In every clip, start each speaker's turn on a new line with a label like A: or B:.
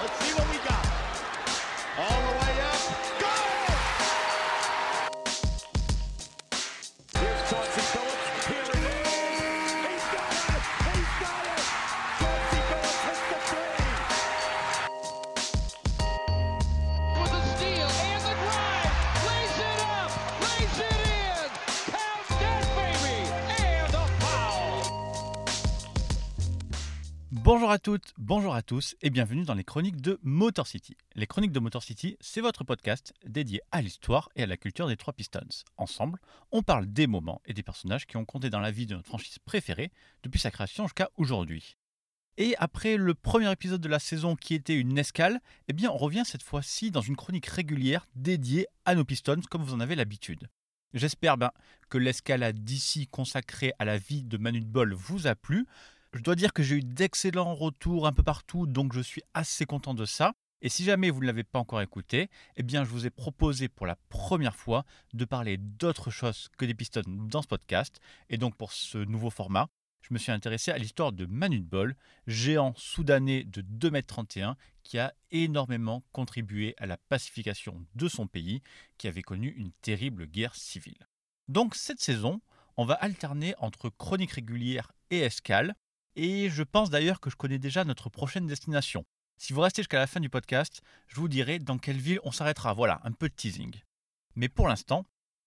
A: Let's see what
B: Bonjour à toutes, bonjour à tous et bienvenue dans les chroniques de Motor City. Les chroniques de Motor City, c'est votre podcast dédié à l'histoire et à la culture des trois Pistons. Ensemble, on parle des moments et des personnages qui ont compté dans la vie de notre franchise préférée depuis sa création jusqu'à aujourd'hui. Et après le premier épisode de la saison qui était une escale, eh bien on revient cette fois-ci dans une chronique régulière dédiée à nos Pistons comme vous en avez l'habitude. J'espère ben, que l'escalade d'ici consacrée à la vie de Manu de Bol vous a plu. Je dois dire que j'ai eu d'excellents retours un peu partout, donc je suis assez content de ça. Et si jamais vous ne l'avez pas encore écouté, eh bien je vous ai proposé pour la première fois de parler d'autre chose que des pistons dans ce podcast. Et donc pour ce nouveau format, je me suis intéressé à l'histoire de Manu de Bol, géant soudanais de 2,31 m qui a énormément contribué à la pacification de son pays, qui avait connu une terrible guerre civile. Donc cette saison, on va alterner entre chroniques régulières et escales. Et je pense d'ailleurs que je connais déjà notre prochaine destination. Si vous restez jusqu'à la fin du podcast, je vous dirai dans quelle ville on s'arrêtera. Voilà, un peu de teasing. Mais pour l'instant,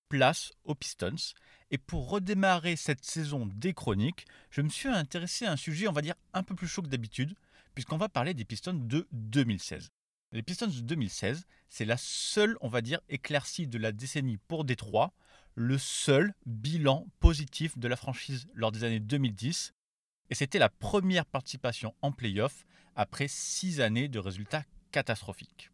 B: place aux Pistons. Et pour redémarrer cette saison des chroniques, je me suis intéressé à un sujet, on va dire, un peu plus chaud que d'habitude, puisqu'on va parler des Pistons de 2016. Les Pistons de 2016, c'est la seule, on va dire, éclaircie de la décennie pour Détroit, le seul bilan positif de la franchise lors des années 2010 et c'était la première participation en playoff après six années de résultats catastrophiques.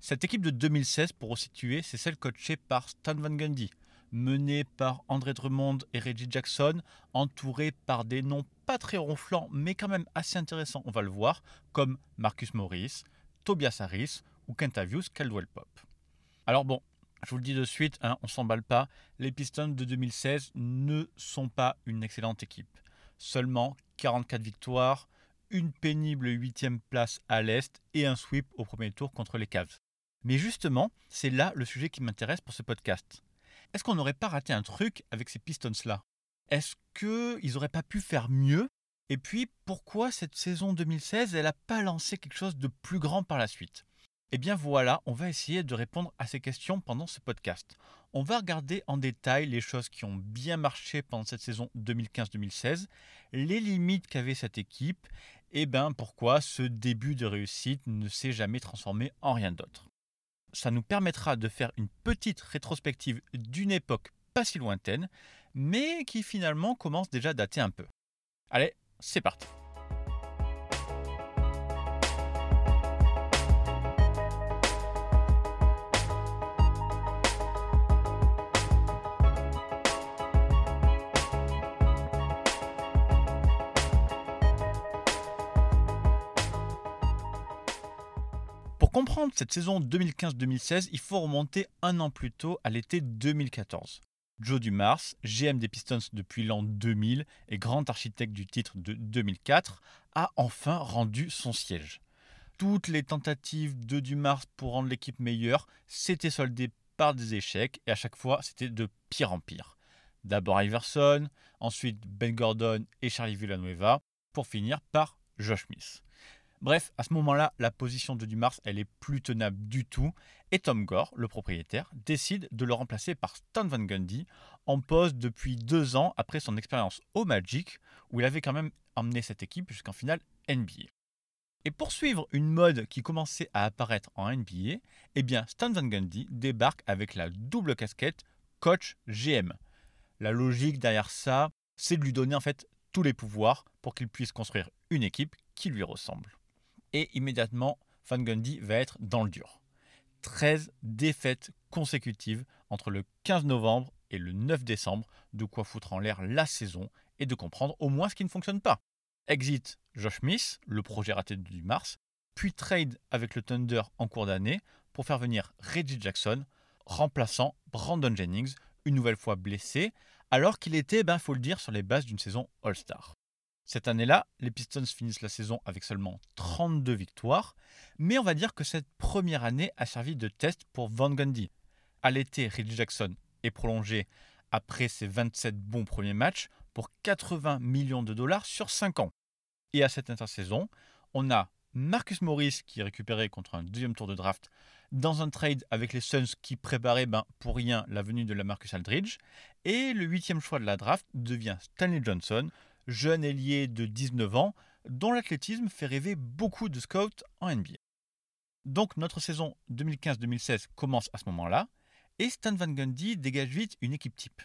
B: Cette équipe de 2016, pour resituer, c'est celle coachée par Stan Van Gundy, menée par André Drummond et Reggie Jackson, entourée par des noms pas très ronflants, mais quand même assez intéressants, on va le voir, comme Marcus Morris, Tobias Harris ou Kentavius Caldwell Pop. Alors bon, je vous le dis de suite, hein, on s'emballe pas, les Pistons de 2016 ne sont pas une excellente équipe. Seulement 44 victoires, une pénible huitième place à l'Est et un sweep au premier tour contre les Cavs. Mais justement, c'est là le sujet qui m'intéresse pour ce podcast. Est-ce qu'on n'aurait pas raté un truc avec ces Pistons-là? Est-ce qu'ils n'auraient pas pu faire mieux? Et puis, pourquoi cette saison 2016, elle n'a pas lancé quelque chose de plus grand par la suite? Eh bien voilà, on va essayer de répondre à ces questions pendant ce podcast. On va regarder en détail les choses qui ont bien marché pendant cette saison 2015-2016, les limites qu'avait cette équipe, et ben pourquoi ce début de réussite ne s'est jamais transformé en rien d'autre. Ça nous permettra de faire une petite rétrospective d'une époque pas si lointaine, mais qui finalement commence déjà à dater un peu. Allez, c'est parti. Comprendre cette saison 2015-2016, il faut remonter un an plus tôt à l'été 2014. Joe Dumars, GM des Pistons depuis l'an 2000 et grand architecte du titre de 2004, a enfin rendu son siège. Toutes les tentatives de Dumars pour rendre l'équipe meilleure s'étaient soldées par des échecs et à chaque fois c'était de pire en pire. D'abord Iverson, ensuite Ben Gordon et Charlie Villanueva, pour finir par Josh Smith. Bref, à ce moment-là, la position de Dumars, elle est plus tenable du tout, et Tom Gore, le propriétaire, décide de le remplacer par Stan Van Gundy, en poste depuis deux ans après son expérience au Magic, où il avait quand même emmené cette équipe jusqu'en finale NBA. Et pour suivre une mode qui commençait à apparaître en NBA, eh bien Stan Van Gundy débarque avec la double casquette coach GM. La logique derrière ça, c'est de lui donner en fait tous les pouvoirs pour qu'il puisse construire une équipe qui lui ressemble et immédiatement, Van Gundy va être dans le dur. 13 défaites consécutives entre le 15 novembre et le 9 décembre, de quoi foutre en l'air la saison et de comprendre au moins ce qui ne fonctionne pas. Exit Josh Smith, le projet raté du mars, puis trade avec le Thunder en cours d'année pour faire venir Reggie Jackson, remplaçant Brandon Jennings, une nouvelle fois blessé, alors qu'il était, ben faut le dire, sur les bases d'une saison All-Star. Cette année-là, les Pistons finissent la saison avec seulement 32 victoires, mais on va dire que cette première année a servi de test pour Van Gundy. À l'été, Reggie Jackson est prolongé après ses 27 bons premiers matchs pour 80 millions de dollars sur 5 ans. Et à cette intersaison, on a Marcus Morris qui est récupéré contre un deuxième tour de draft dans un trade avec les Suns qui préparaient ben, pour rien la venue de la Marcus Aldridge. Et le huitième choix de la draft devient Stanley Johnson, jeune ailier de 19 ans, dont l'athlétisme fait rêver beaucoup de scouts en NBA. Donc notre saison 2015-2016 commence à ce moment-là, et Stan Van Gundy dégage vite une équipe type.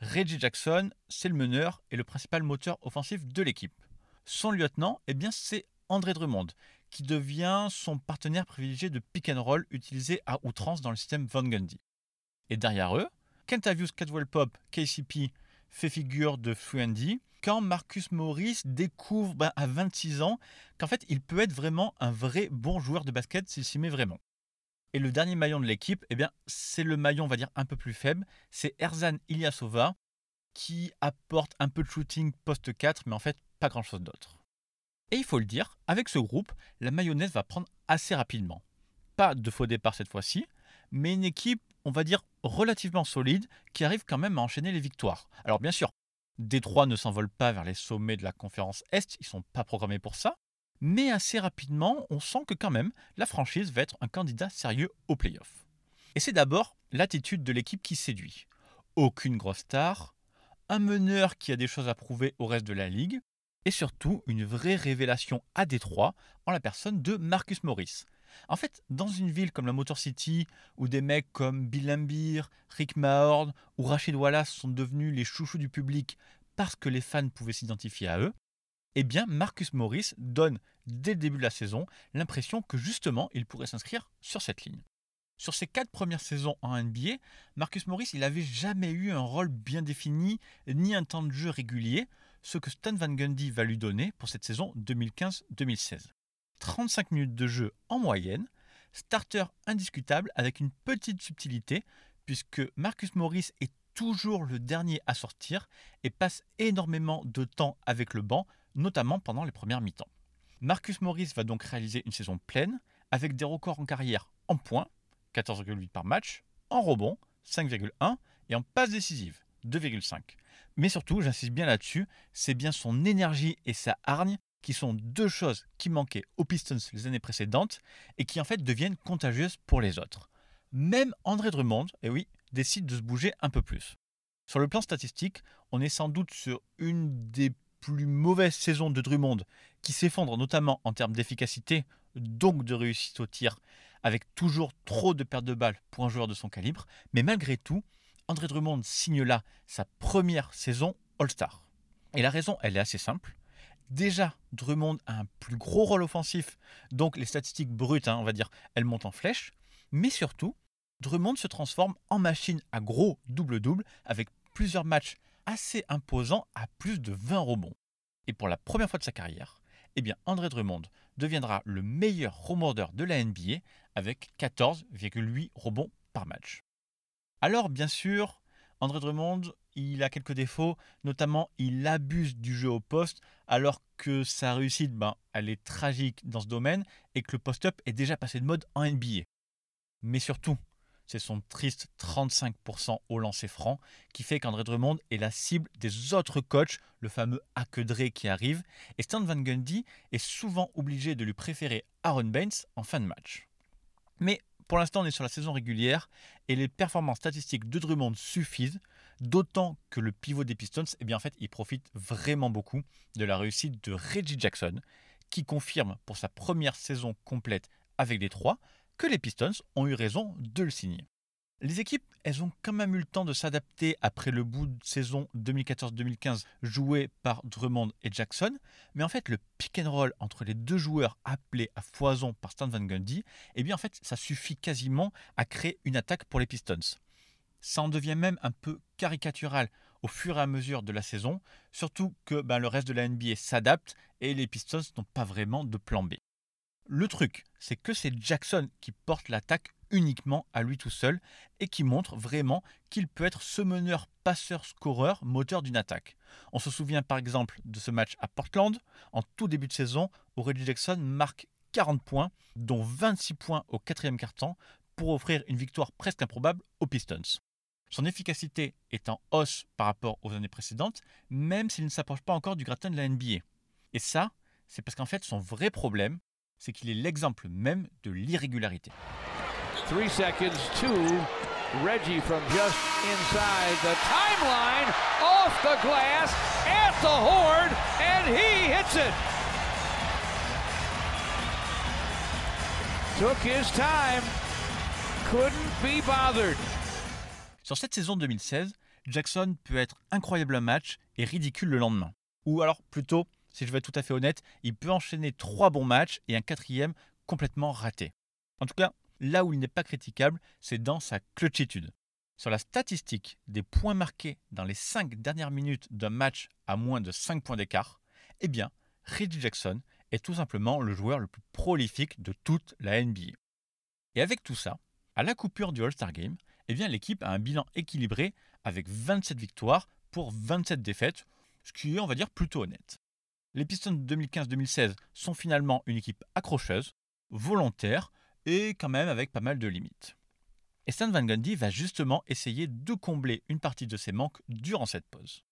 B: Reggie Jackson, c'est le meneur et le principal moteur offensif de l'équipe. Son lieutenant, eh bien, c'est André Drummond, qui devient son partenaire privilégié de pick and roll utilisé à outrance dans le système Van Gundy. Et derrière eux, Kentavious Cadwell Pop, KCP, fait figure de Fuendi, quand Marcus Morris découvre ben, à 26 ans qu'en fait il peut être vraiment un vrai bon joueur de basket s'il s'y met vraiment. Et le dernier maillon de l'équipe, eh bien, c'est le maillon, on va dire, un peu plus faible. C'est Erzan Ilyasova, qui apporte un peu de shooting post 4, mais en fait, pas grand-chose d'autre. Et il faut le dire, avec ce groupe, la mayonnaise va prendre assez rapidement. Pas de faux départ cette fois-ci, mais une équipe, on va dire, relativement solide, qui arrive quand même à enchaîner les victoires. Alors bien sûr, Détroit ne s'envole pas vers les sommets de la conférence Est, ils ne sont pas programmés pour ça, mais assez rapidement, on sent que quand même, la franchise va être un candidat sérieux au playoff. Et c'est d'abord l'attitude de l'équipe qui séduit. Aucune grosse star, un meneur qui a des choses à prouver au reste de la ligue, et surtout une vraie révélation à Détroit en la personne de Marcus Morris. En fait, dans une ville comme la Motor City, où des mecs comme Bill Lambier, Rick Mahorn ou Rachid Wallace sont devenus les chouchous du public parce que les fans pouvaient s'identifier à eux, eh bien Marcus Morris donne dès le début de la saison l'impression que justement il pourrait s'inscrire sur cette ligne. Sur ses quatre premières saisons en NBA, Marcus Morris n'avait jamais eu un rôle bien défini ni un temps de jeu régulier, ce que Stan Van Gundy va lui donner pour cette saison 2015-2016. 35 minutes de jeu en moyenne, starter indiscutable avec une petite subtilité, puisque Marcus Morris est toujours le dernier à sortir et passe énormément de temps avec le banc, notamment pendant les premières mi-temps. Marcus Morris va donc réaliser une saison pleine, avec des records en carrière en points, 14,8 par match, en rebond, 5,1, et en passe décisive, 2,5. Mais surtout, j'insiste bien là-dessus, c'est bien son énergie et sa hargne qui sont deux choses qui manquaient aux Pistons les années précédentes et qui en fait deviennent contagieuses pour les autres. Même André Drummond, et eh oui, décide de se bouger un peu plus. Sur le plan statistique, on est sans doute sur une des plus mauvaises saisons de Drummond, qui s'effondre notamment en termes d'efficacité, donc de réussite au tir, avec toujours trop de pertes de balles pour un joueur de son calibre. Mais malgré tout, André Drummond signe là sa première saison All-Star. Et la raison, elle est assez simple. Déjà, Drummond a un plus gros rôle offensif, donc les statistiques brutes, hein, on va dire, elles montent en flèche. Mais surtout, Drummond se transforme en machine à gros double-double avec plusieurs matchs assez imposants à plus de 20 rebonds. Et pour la première fois de sa carrière, eh bien André Drummond deviendra le meilleur rebondeur de la NBA avec 14,8 rebonds par match. Alors bien sûr, André Drummond, il a quelques défauts, notamment il abuse du jeu au poste, alors que sa réussite, ben, elle est tragique dans ce domaine, et que le post-up est déjà passé de mode en NBA. Mais surtout, c'est son triste 35% au lancer franc qui fait qu'André Drummond est la cible des autres coachs, le fameux Dre qui arrive, et Stan Van Gundy est souvent obligé de lui préférer Aaron Baines en fin de match. Mais pour l'instant, on est sur la saison régulière et les performances statistiques de Drummond suffisent, d'autant que le pivot des Pistons, eh bien en fait, il profite vraiment beaucoup de la réussite de Reggie Jackson, qui confirme pour sa première saison complète avec les trois que les Pistons ont eu raison de le signer. Les équipes, elles ont quand même eu le temps de s'adapter après le bout de saison 2014-2015 joué par Drummond et Jackson, mais en fait le pick and roll entre les deux joueurs appelés à foison par Stan Van Gundy, eh bien en fait ça suffit quasiment à créer une attaque pour les Pistons. Ça en devient même un peu caricatural au fur et à mesure de la saison, surtout que ben, le reste de la NBA s'adapte et les Pistons n'ont pas vraiment de plan B. Le truc, c'est que c'est Jackson qui porte l'attaque uniquement à lui tout seul et qui montre vraiment qu'il peut être ce meneur, passeur, scoreur, moteur d'une attaque. On se souvient par exemple de ce match à Portland, en tout début de saison, Reggie Jackson marque 40 points, dont 26 points au quatrième quart-temps, pour offrir une victoire presque improbable aux Pistons. Son efficacité est en hausse par rapport aux années précédentes, même s'il ne s'approche pas encore du gratin de la NBA. Et ça, c'est parce qu'en fait, son vrai problème, c'est qu'il est l'exemple même de l'irrégularité.
C: Three seconds, two. Reggie from just inside the timeline, off the glass, at the horn, and he hits it. Took his time, couldn't be bothered.
B: Sur cette saison 2016, Jackson peut être incroyable un match et ridicule le lendemain. Ou alors, plutôt, si je vais être tout à fait honnête, il peut enchaîner trois bons matchs et un quatrième complètement raté. En tout cas, là où il n'est pas critiquable, c'est dans sa clutchitude. Sur la statistique des points marqués dans les 5 dernières minutes d'un match à moins de 5 points d'écart, eh bien, Reggie Jackson est tout simplement le joueur le plus prolifique de toute la NBA. Et avec tout ça, à la coupure du All-Star Game, eh bien, l'équipe a un bilan équilibré avec 27 victoires pour 27 défaites, ce qui est, on va dire, plutôt honnête. Les Pistons de 2015-2016 sont finalement une équipe accrocheuse, volontaire et quand même avec pas mal de limites. Et Stan Van Gundy va justement essayer de combler une partie de ses manques durant cette pause.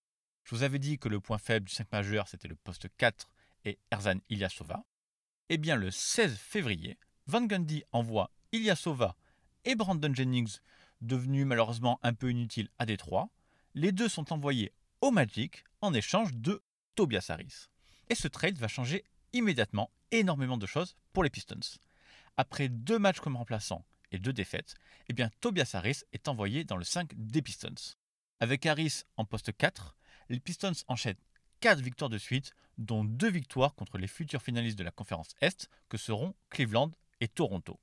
B: Je vous avais dit que le point faible du 5 majeur c'était le poste 4 et Erzan Ilyasova. Eh bien le 16 février, Van Gundy envoie Ilyasova et Brandon Jennings, devenus malheureusement un peu inutiles à Détroit. Les deux sont envoyés au Magic en échange de Tobias Harris. Et ce trade va changer immédiatement énormément de choses pour les Pistons. Après deux matchs comme remplaçant et deux défaites, eh Tobias Harris est envoyé dans le 5 des Pistons. Avec Harris en poste 4, les Pistons enchaînent 4 victoires de suite, dont 2 victoires contre les futurs finalistes de la conférence Est, que seront Cleveland et Toronto.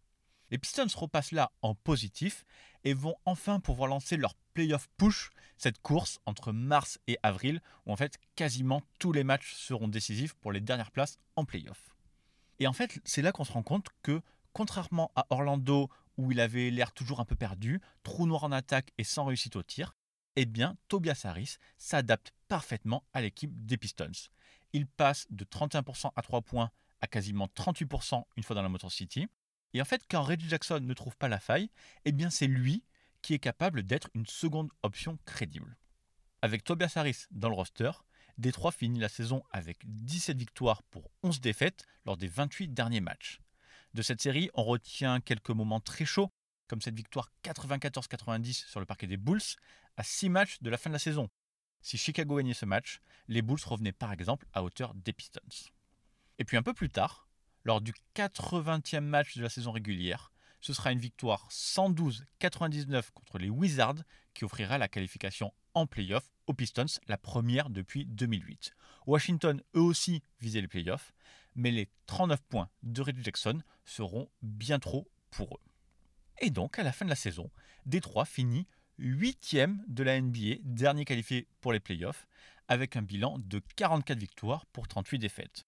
B: Les Pistons repassent là en positif et vont enfin pouvoir lancer leur playoff push, cette course entre mars et avril, où en fait quasiment tous les matchs seront décisifs pour les dernières places en playoff. Et en fait, c'est là qu'on se rend compte que, contrairement à Orlando, où il avait l'air toujours un peu perdu, trou noir en attaque et sans réussite au tir, eh bien, Tobias Harris s'adapte parfaitement à l'équipe des Pistons. Il passe de 31% à 3 points à quasiment 38% une fois dans la Motor City. Et en fait, quand Reggie Jackson ne trouve pas la faille, eh bien c'est lui qui est capable d'être une seconde option crédible. Avec Tobias Harris dans le roster, Détroit finit la saison avec 17 victoires pour 11 défaites lors des 28 derniers matchs. De cette série, on retient quelques moments très chauds, comme cette victoire 94-90 sur le parquet des Bulls, à 6 matchs de la fin de la saison. Si Chicago gagnait ce match, les Bulls revenaient par exemple à hauteur des Pistons. Et puis un peu plus tard, lors du 80e match de la saison régulière, ce sera une victoire 112-99 contre les Wizards qui offrira la qualification en playoff aux Pistons, la première depuis 2008. Washington, eux aussi, visaient les playoffs, mais les 39 points de Reggie Jackson seront bien trop pour eux. Et donc, à la fin de la saison, Détroit finit 8e de la NBA, dernier qualifié pour les playoffs, avec un bilan de 44 victoires pour 38 défaites.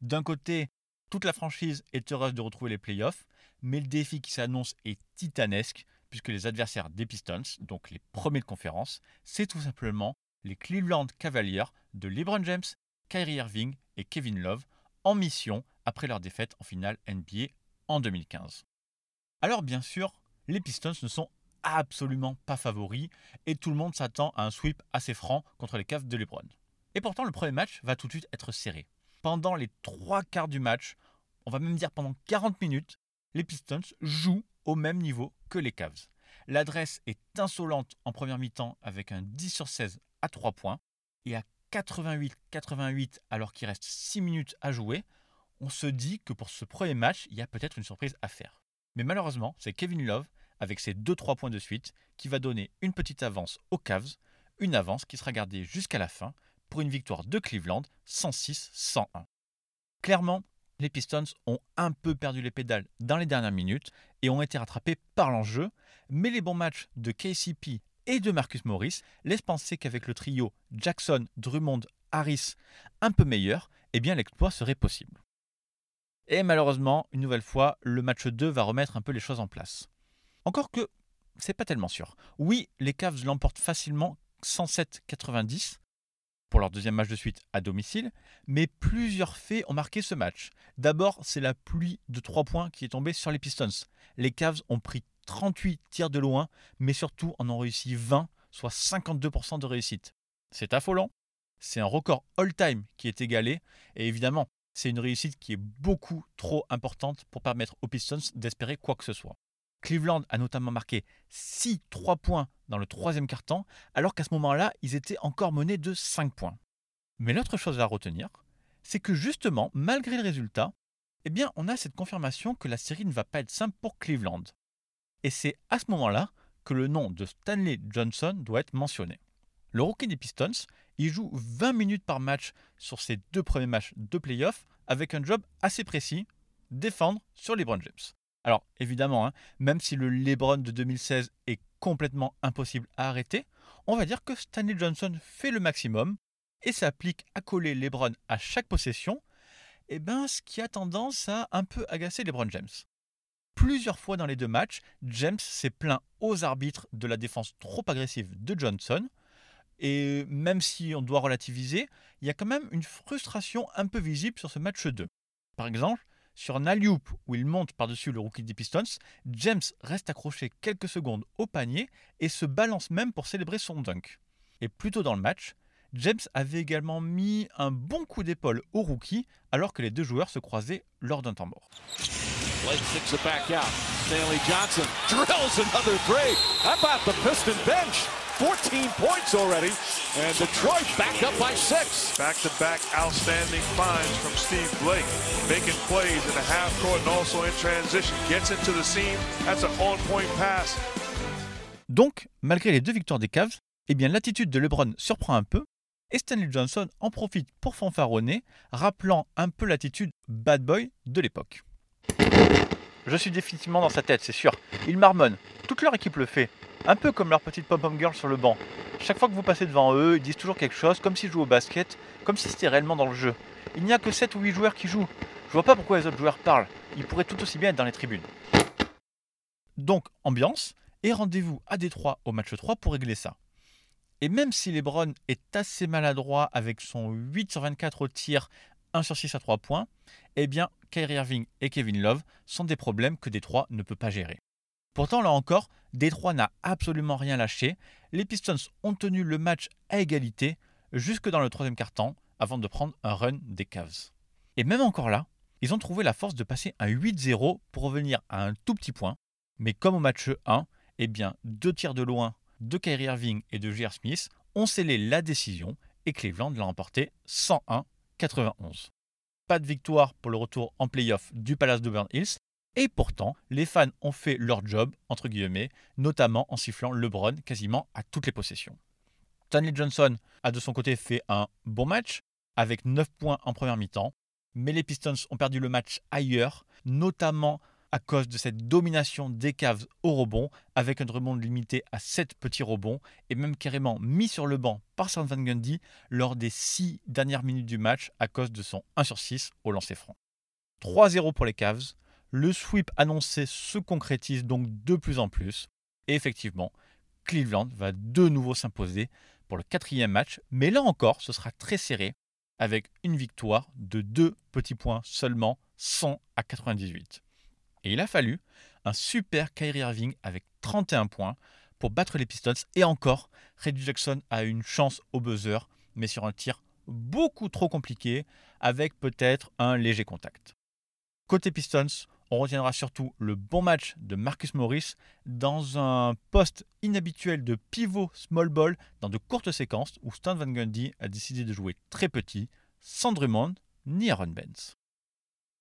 B: D'un côté, toute la franchise est heureuse de retrouver les playoffs, mais le défi qui s'annonce est titanesque, puisque les adversaires des Pistons, donc les premiers de conférence, c'est tout simplement les Cleveland Cavaliers de LeBron James, Kyrie Irving et Kevin Love, en mission après leur défaite en finale NBA en 2015. Alors bien sûr, les Pistons ne sont absolument pas favoris et tout le monde s'attend à un sweep assez franc contre les Cavs de LeBron. Et pourtant, le premier match va tout de suite être serré. Pendant les trois quarts du match, on va même dire pendant 40 minutes, les Pistons jouent au même niveau que les Cavs. L'adresse est insolente en première mi-temps avec un 10 sur 16 à 3 points et à 88-88 alors qu'il reste 6 minutes à jouer, on se dit que pour ce premier match, il y a peut-être une surprise à faire. Mais malheureusement, c'est Kevin Love, avec ses 2-3 points de suite, qui va donner une petite avance aux Cavs, une avance qui sera gardée jusqu'à la fin pour une victoire de Cleveland 106-101. Clairement, les Pistons ont un peu perdu les pédales dans les dernières minutes et ont été rattrapés par l'enjeu, mais les bons matchs de KCP et de Marcus Morris laissent penser qu'avec le trio Jackson, Drummond, Harris un peu meilleur, eh bien l'exploit serait possible. Et malheureusement, une nouvelle fois, le match 2 va remettre un peu les choses en place. Encore que c'est pas tellement sûr. Oui, les Cavs l'emportent facilement 107-90 pour leur deuxième match de suite à domicile, mais plusieurs faits ont marqué ce match. D'abord, c'est la pluie de 3 points qui est tombée sur les Pistons. Les Cavs ont pris 38 tirs de loin, mais surtout en ont réussi 20, soit 52% de réussite. C'est affolant. C'est un record all-time qui est égalé, et évidemment, c'est une réussite qui est beaucoup trop importante pour permettre aux Pistons d'espérer quoi que ce soit. Cleveland a notamment marqué 6 3 points dans le troisième quart-temps, alors qu'à ce moment-là, ils étaient encore menés de 5 points. Mais l'autre chose à retenir, c'est que justement, malgré le résultat, eh bien, on a cette confirmation que la série ne va pas être simple pour Cleveland. Et c'est à ce moment-là que le nom de Stanley Johnson doit être mentionné. Le rookie des Pistons, il joue 20 minutes par match sur ses deux premiers matchs de playoff avec un job assez précis, défendre sur LeBron James. Alors évidemment, hein, même si le LeBron de 2016 est complètement impossible à arrêter, on va dire que Stanley Johnson fait le maximum et s'applique à coller LeBron à chaque possession, et eh ben, ce qui a tendance à un peu agacer LeBron James. Plusieurs fois dans les deux matchs, James s'est plaint aux arbitres de la défense trop agressive de Johnson, et même si on doit relativiser, il y a quand même une frustration un peu visible sur ce match 2. Par exemple, sur un alley où il monte par-dessus le rookie des Pistons, James reste accroché quelques secondes au panier et se balance même pour célébrer son dunk. Et plus tôt dans le match, James avait également mis un bon coup d'épaule au rookie alors que les deux joueurs se croisaient lors d'un temps mort.
A: Stanley Johnson drills Piston bench? 14 points already, and Detroit back up by six.
D: Back-to-back outstanding finds from Steve Blake, making plays in the half court and also in transition. Gets into the seam. That's an on-point pass.
B: Donc, malgré les deux victoires des Cavs, eh bien l'attitude de LeBron surprend un peu, et Stanley Johnson en profite pour fanfaronner, rappelant un peu l'attitude bad boy de l'époque. Je suis définitivement dans sa tête, c'est sûr. Il marmonne. Toute leur équipe le fait. Un peu comme leur petite pom-pom girl sur le banc. Chaque fois que vous passez devant eux, ils disent toujours quelque chose, comme s'ils jouaient au basket, comme si c'était réellement dans le jeu. Il n'y a que 7 ou 8 joueurs qui jouent. Je vois pas pourquoi les autres joueurs parlent. Ils pourraient tout aussi bien être dans les tribunes. Donc, ambiance, et rendez-vous à Détroit au match 3 pour régler ça. Et même si Lebron est assez maladroit avec son 8 sur 24 au tir, 1 sur 6 à 3 points, eh bien, Kyrie Irving et Kevin Love sont des problèmes que Détroit ne peut pas gérer. Pourtant, là encore, Détroit n'a absolument rien lâché. Les Pistons ont tenu le match à égalité jusque dans le troisième quart-temps avant de prendre un run des Cavs. Et même encore là, ils ont trouvé la force de passer un 8-0 pour revenir à un tout petit point. Mais comme au match 1, eh bien, deux tirs de loin de Kyrie Irving et de J.R. Smith ont scellé la décision et Cleveland l'a emporté 101-91. Pas de victoire pour le retour en playoff du Palace de Burn Hills, et pourtant, les fans ont fait leur job, entre guillemets, notamment en sifflant LeBron quasiment à toutes les possessions. Stanley Johnson a de son côté fait un bon match, avec 9 points en première mi-temps, mais les Pistons ont perdu le match ailleurs, notamment à cause de cette domination des Cavs au rebond, avec un rebond limité à 7 petits rebonds, et même carrément mis sur le banc par Sam Van Gundy lors des 6 dernières minutes du match à cause de son 1 sur 6 au lancer franc. 3-0 pour les Cavs, le sweep annoncé se concrétise donc de plus en plus, et effectivement, Cleveland va de nouveau s'imposer pour le quatrième match, mais là encore, ce sera très serré, avec une victoire de 2 petits points seulement, 100 à 98. Et il a fallu un super Kyrie Irving avec 31 points pour battre les Pistons. Et encore, Reggie Jackson a une chance au buzzer, mais sur un tir beaucoup trop compliqué, avec peut-être un léger contact. Côté Pistons, on retiendra surtout le bon match de Marcus Morris dans un poste inhabituel de pivot small ball dans de courtes séquences où Stan Van Gundy a décidé de jouer très petit, sans Drummond ni Aaron Benz.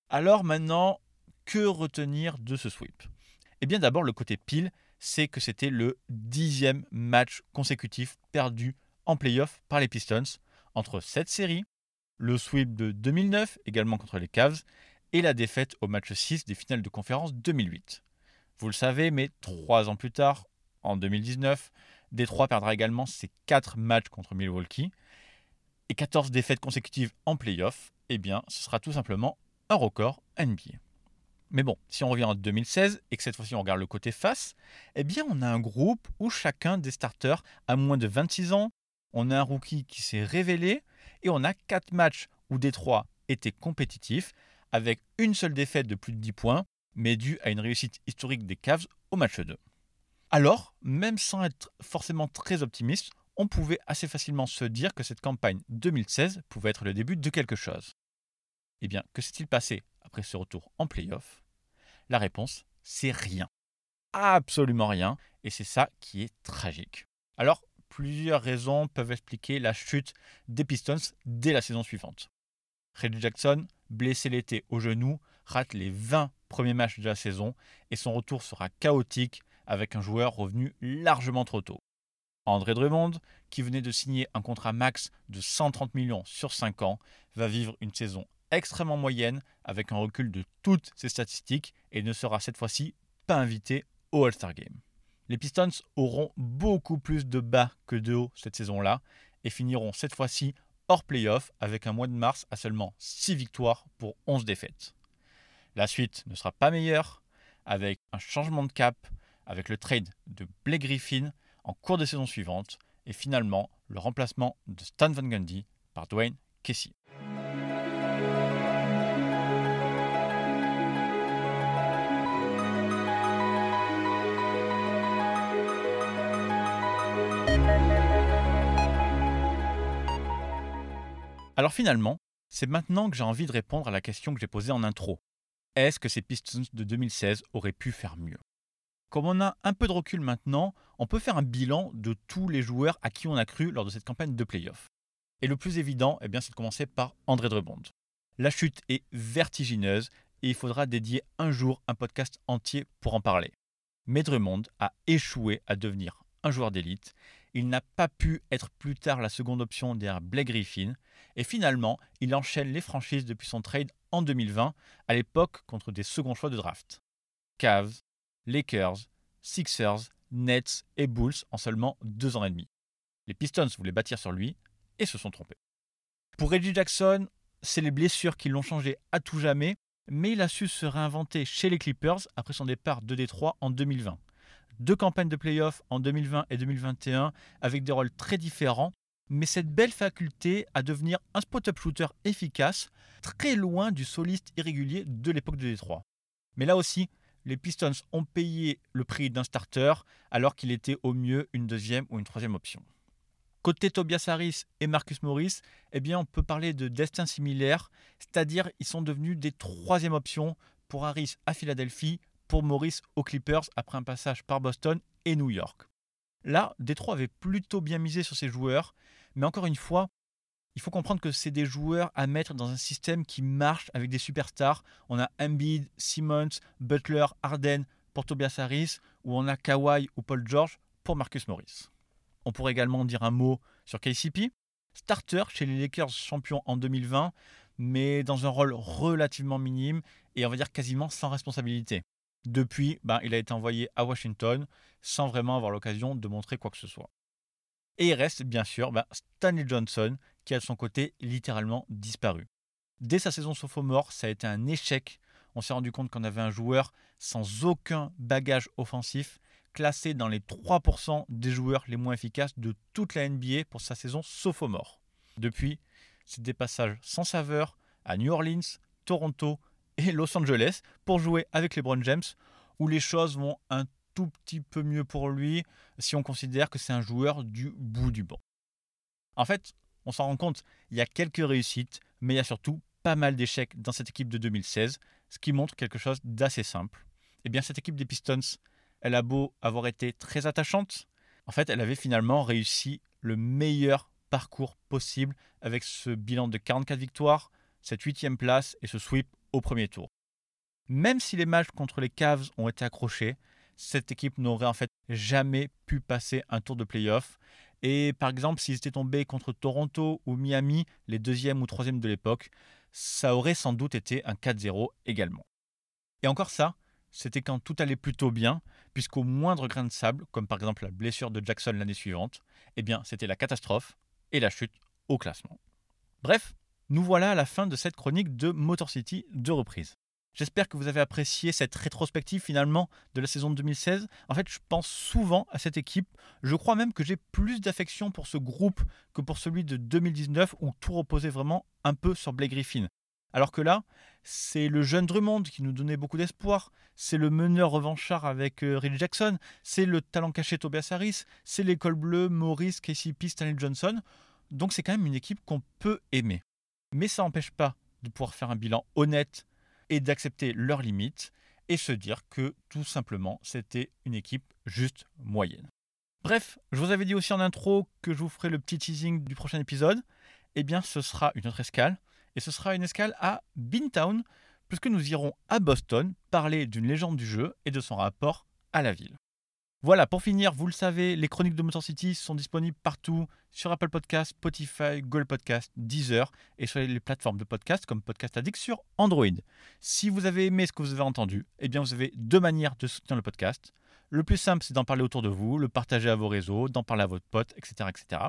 B: Alors maintenant, que retenir de ce sweep? Eh bien d'abord le côté pile, c'est que c'était le dixième match consécutif perdu en playoff par les Pistons entre cette série, le sweep de 2009 également contre les Cavs et la défaite au match 6 des finales de conférence 2008. Vous le savez, mais trois ans plus tard, en 2019, Détroit perdra également ses quatre matchs contre Milwaukee et 14 défaites consécutives en playoff. Eh bien, ce sera tout simplement un record NBA. Mais bon, si on revient en 2016 et que cette fois-ci on regarde le côté face, eh bien on a un groupe où chacun des starters a moins de 26 ans, on a un rookie qui s'est révélé et on a 4 matchs où Détroit était compétitif avec une seule défaite de plus de 10 points, mais due à une réussite historique des Cavs au match 2. Alors, même sans être forcément très optimiste, on pouvait assez facilement se dire que cette campagne 2016 pouvait être le début de quelque chose. Eh bien, que s'est-il passé après ce retour en playoff? La réponse, c'est rien. Absolument rien, et c'est ça qui est tragique. Alors, plusieurs raisons peuvent expliquer la chute des Pistons dès la saison suivante. Reggie Jackson, blessé l'été au genou, rate les 20 premiers matchs de la saison et son retour sera chaotique avec un joueur revenu largement trop tôt. André Drummond, qui venait de signer un contrat max de 130 millions sur 5 ans, va vivre une saison extrêmement moyenne avec un recul de toutes ses statistiques et ne sera cette fois-ci pas invité au All-Star Game. Les Pistons auront beaucoup plus de bas que de haut cette saison-là et finiront cette fois-ci hors playoff avec un mois de mars à seulement 6 victoires pour 11 défaites. La suite ne sera pas meilleure avec un changement de cap, avec le trade de Blake Griffin en cours de saison suivante et finalement le remplacement de Stan Van Gundy par Dwayne Casey. Alors finalement, c'est maintenant que j'ai envie de répondre à la question que j'ai posée en intro. Est-ce que ces Pistons de 2016 auraient pu faire mieux? Comme on a un peu de recul maintenant, on peut faire un bilan de tous les joueurs à qui on a cru lors de cette campagne de playoff. Et le plus évident, eh c'est de commencer par André Drummond. La chute est vertigineuse et il faudra dédier un jour un podcast entier pour en parler. Mais Drummond a échoué à devenir un joueur d'élite. Il n'a pas pu être plus tard la seconde option derrière Blake Griffin. Et finalement, il enchaîne les franchises depuis son trade en 2020, à l'époque contre des seconds choix de draft. Cavs, Lakers, Sixers, Nets et Bulls en seulement deux ans et demi. Les Pistons voulaient bâtir sur lui et se sont trompés. Pour Reggie Jackson, c'est les blessures qui l'ont changé à tout jamais, mais il a su se réinventer chez les Clippers après son départ de Détroit en 2020 deux campagnes de playoffs en 2020 et 2021 avec des rôles très différents, mais cette belle faculté à devenir un spot-up shooter efficace, très loin du soliste irrégulier de l'époque de Détroit. Mais là aussi, les Pistons ont payé le prix d'un starter alors qu'il était au mieux une deuxième ou une troisième option. Côté Tobias Harris et Marcus Morris, eh bien on peut parler de destin similaire, c'est-à-dire ils sont devenus des troisième options pour Harris à Philadelphie, pour Morris aux Clippers après un passage par Boston et New York. Là, Détroit avait plutôt bien misé sur ces joueurs, mais encore une fois, il faut comprendre que c'est des joueurs à mettre dans un système qui marche avec des superstars. On a Embiid, Simmons, Butler, Harden pour Tobias Harris, ou on a Kawhi ou Paul George pour Marcus Morris. On pourrait également dire un mot sur KCP, starter chez les Lakers champions en 2020, mais dans un rôle relativement minime et on va dire quasiment sans responsabilité. Depuis, ben, il a été envoyé à Washington sans vraiment avoir l'occasion de montrer quoi que ce soit. Et il reste bien sûr ben, Stanley Johnson qui a de son côté littéralement disparu. Dès sa saison sophomore, ça a été un échec. On s'est rendu compte qu'on avait un joueur sans aucun bagage offensif, classé dans les 3% des joueurs les moins efficaces de toute la NBA pour sa saison sophomore. Depuis, c'est des passages sans saveur à New Orleans, Toronto, Los Angeles pour jouer avec les LeBron James, où les choses vont un tout petit peu mieux pour lui si on considère que c'est un joueur du bout du banc. En fait, on s'en rend compte, il y a quelques réussites, mais il y a surtout pas mal d'échecs dans cette équipe de 2016, ce qui montre quelque chose d'assez simple. Eh bien, cette équipe des Pistons, elle a beau avoir été très attachante, en fait, elle avait finalement réussi le meilleur parcours possible avec ce bilan de 44 victoires, cette huitième place et ce sweep au premier tour. Même si les matchs contre les Cavs ont été accrochés, cette équipe n'aurait en fait jamais pu passer un tour de playoff. Et par exemple, s'ils étaient tombés contre Toronto ou Miami, les deuxièmes ou troisièmes de l'époque, ça aurait sans doute été un 4-0 également. Et encore ça, c'était quand tout allait plutôt bien, puisqu'au moindre grain de sable, comme par exemple la blessure de Jackson l'année suivante, eh bien c'était la catastrophe et la chute au classement. Bref, nous voilà à la fin de cette chronique de Motor City de reprise. J'espère que vous avez apprécié cette rétrospective finalement de la saison de 2016. En fait, je pense souvent à cette équipe. Je crois même que j'ai plus d'affection pour ce groupe que pour celui de 2019 où tout reposait vraiment un peu sur Blake Griffin. Alors que là, c'est le jeune Drummond qui nous donnait beaucoup d'espoir, c'est le meneur revanchard avec euh, Rill Jackson, c'est le talent caché Tobias Harris, c'est l'école bleue Maurice, KCP, Stanley Johnson. Donc c'est quand même une équipe qu'on peut aimer. Mais ça n'empêche pas de pouvoir faire un bilan honnête et d'accepter leurs limites et se dire que tout simplement c'était une équipe juste moyenne. Bref, je vous avais dit aussi en intro que je vous ferai le petit teasing du prochain épisode. Eh bien, ce sera une autre escale et ce sera une escale à Beantown puisque nous irons à Boston parler d'une légende du jeu et de son rapport à la ville. Voilà, pour finir, vous le savez, les chroniques de Motor City sont disponibles partout sur Apple Podcast, Spotify, Google Podcast, Deezer et sur les plateformes de podcast comme Podcast Addict sur Android. Si vous avez aimé ce que vous avez entendu, eh bien vous avez deux manières de soutenir le podcast. Le plus simple, c'est d'en parler autour de vous, le partager à vos réseaux, d'en parler à votre pote, etc. etc.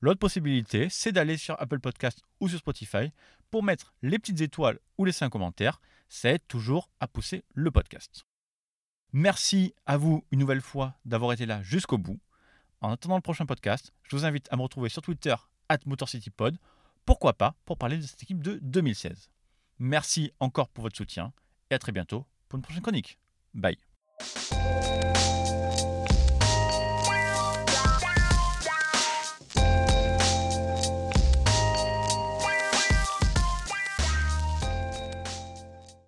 B: L'autre possibilité, c'est d'aller sur Apple Podcast ou sur Spotify pour mettre les petites étoiles ou laisser un commentaire. Ça aide toujours à pousser le podcast. Merci à vous une nouvelle fois d'avoir été là jusqu'au bout. En attendant le prochain podcast, je vous invite à me retrouver sur Twitter at MotorCityPod, pourquoi pas pour parler de cette équipe de 2016. Merci encore pour votre soutien et à très bientôt pour une prochaine chronique. Bye.